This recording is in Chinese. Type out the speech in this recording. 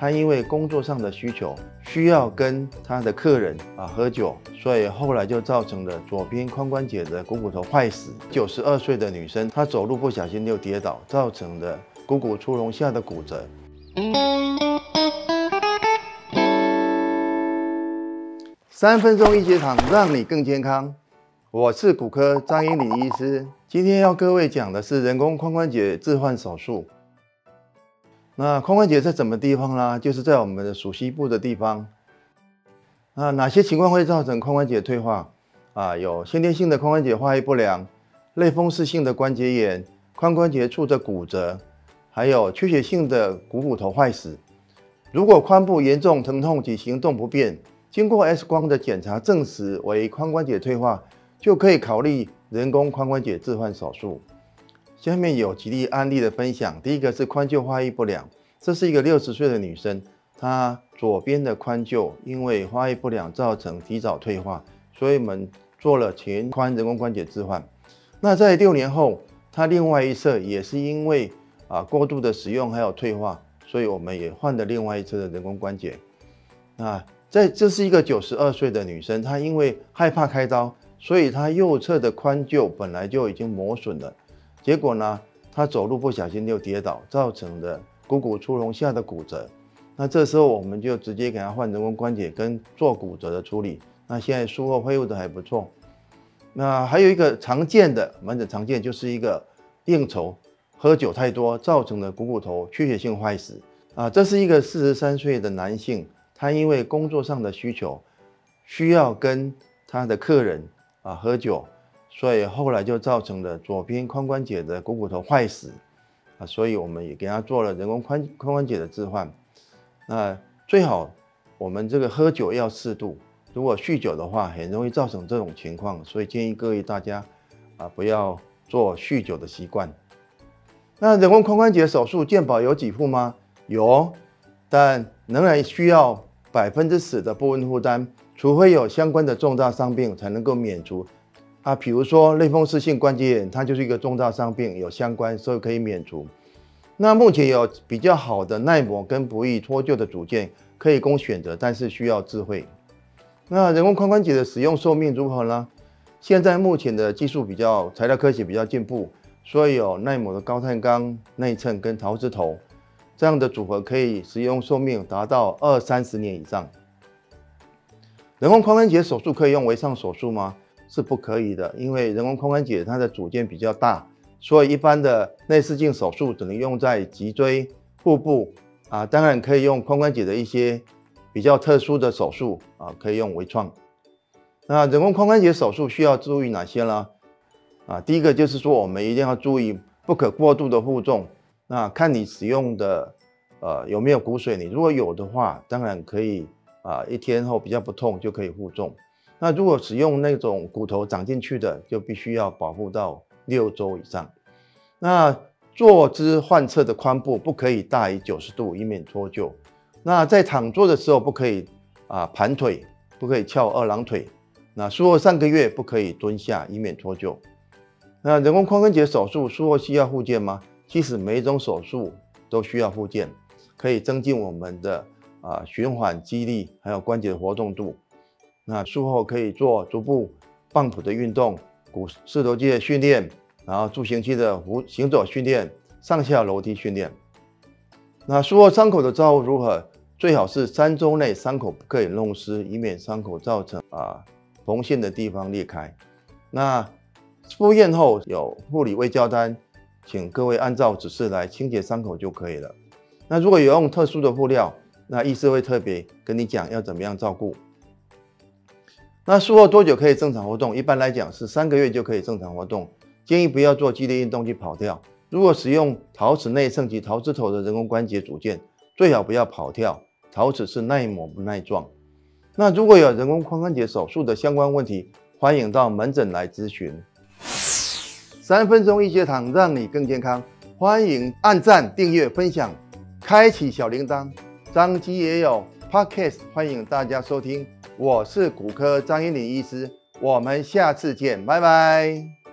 他因为工作上的需求，需要跟他的客人啊喝酒，所以后来就造成了左边髋关节的股骨头坏死。九十二岁的女生，她走路不小心就跌倒，造成了股骨出隆下的骨折。三分钟一节堂，让你更健康。我是骨科张英礼医师，今天要各位讲的是人工髋关节置换手术。那髋关节在什么地方呢？就是在我们的属膝部的地方。那哪些情况会造成髋关节退化？啊，有先天性的髋关节发育不良、类风湿性的关节炎、髋关节处的骨折，还有缺血性的股骨头坏死。如果髋部严重疼痛及行动不便，经过 X 光的检查证实为髋关节退化，就可以考虑人工髋关节置换手术。下面有几例案例的分享。第一个是髋臼发育不良，这是一个六十岁的女生，她左边的髋臼因为发育不良造成提早退化，所以我们做了全髋人工关节置换。那在六年后，她另外一侧也是因为啊过度的使用还有退化，所以我们也换了另外一侧的人工关节。那在这是一个九十二岁的女生，她因为害怕开刀，所以她右侧的髋臼本来就已经磨损了。结果呢，他走路不小心就跌倒，造成的股骨粗隆下的骨折。那这时候我们就直接给他换人工关节跟做骨折的处理。那现在术后恢复的还不错。那还有一个常见的门诊常见就是一个应酬喝酒太多造成的股骨头缺血性坏死啊。这是一个四十三岁的男性，他因为工作上的需求，需要跟他的客人啊喝酒。所以后来就造成了左边髋关节的股骨头坏死啊，所以我们也给他做了人工髋髋关节的置换。那最好我们这个喝酒要适度，如果酗酒的话，很容易造成这种情况，所以建议各位大家啊不要做酗酒的习惯。那人工髋关节手术健保有几副吗？有，但仍然需要百分之十的部分负担，除非有相关的重大伤病才能够免除。啊，比如说类风湿性关节炎，它就是一个重大伤病，有相关，所以可以免除。那目前有比较好的耐磨跟不易脱臼的组件可以供选择，但是需要智慧。那人工髋关节的使用寿命如何呢？现在目前的技术比较材料科学比较进步，所以有耐磨的高碳钢内衬跟陶瓷头这样的组合，可以使用寿命达到二三十年以上。人工髋关节手术可以用微创手术吗？是不可以的，因为人工髋关节它的组件比较大，所以一般的内视镜手术只能用在脊椎、腹部啊，当然可以用髋关节的一些比较特殊的手术啊，可以用微创。那人工髋关节手术需要注意哪些呢？啊，第一个就是说我们一定要注意不可过度的负重，那看你使用的呃有没有骨髓，你如果有的话，当然可以啊，一天后比较不痛就可以负重。那如果使用那种骨头长进去的，就必须要保护到六周以上。那坐姿患侧的髋部不可以大于九十度，以免脱臼。那在躺坐的时候不可以啊盘腿，不可以翘二郎腿。那术后三个月不可以蹲下，以免脱臼。那人工髋关节手术术后需要复健吗？其实每一种手术都需要复健，可以增进我们的啊循环肌力，还有关节的活动度。那术后可以做足部棒谱的运动、股四头肌的训练，然后助行器的行走训练、上下楼梯训练。那术后伤口的照护如何？最好是三周内伤口不可以弄湿，以免伤口造成啊缝线的地方裂开。那复健后有护理微胶单，请各位按照指示来清洁伤口就可以了。那如果有用特殊的布料，那医师会特别跟你讲要怎么样照顾。那术后多久可以正常活动？一般来讲是三个月就可以正常活动，建议不要做激烈运动去跑跳。如果使用陶瓷内衬及陶瓷头的人工关节组件，最好不要跑跳。陶瓷是耐磨不耐撞。那如果有人工髋关节手术的相关问题，欢迎到门诊来咨询。三分钟一节堂，让你更健康。欢迎按赞、订阅、分享，开启小铃铛。张基也有 Podcast，欢迎大家收听。我是骨科张英林医师，我们下次见，拜拜。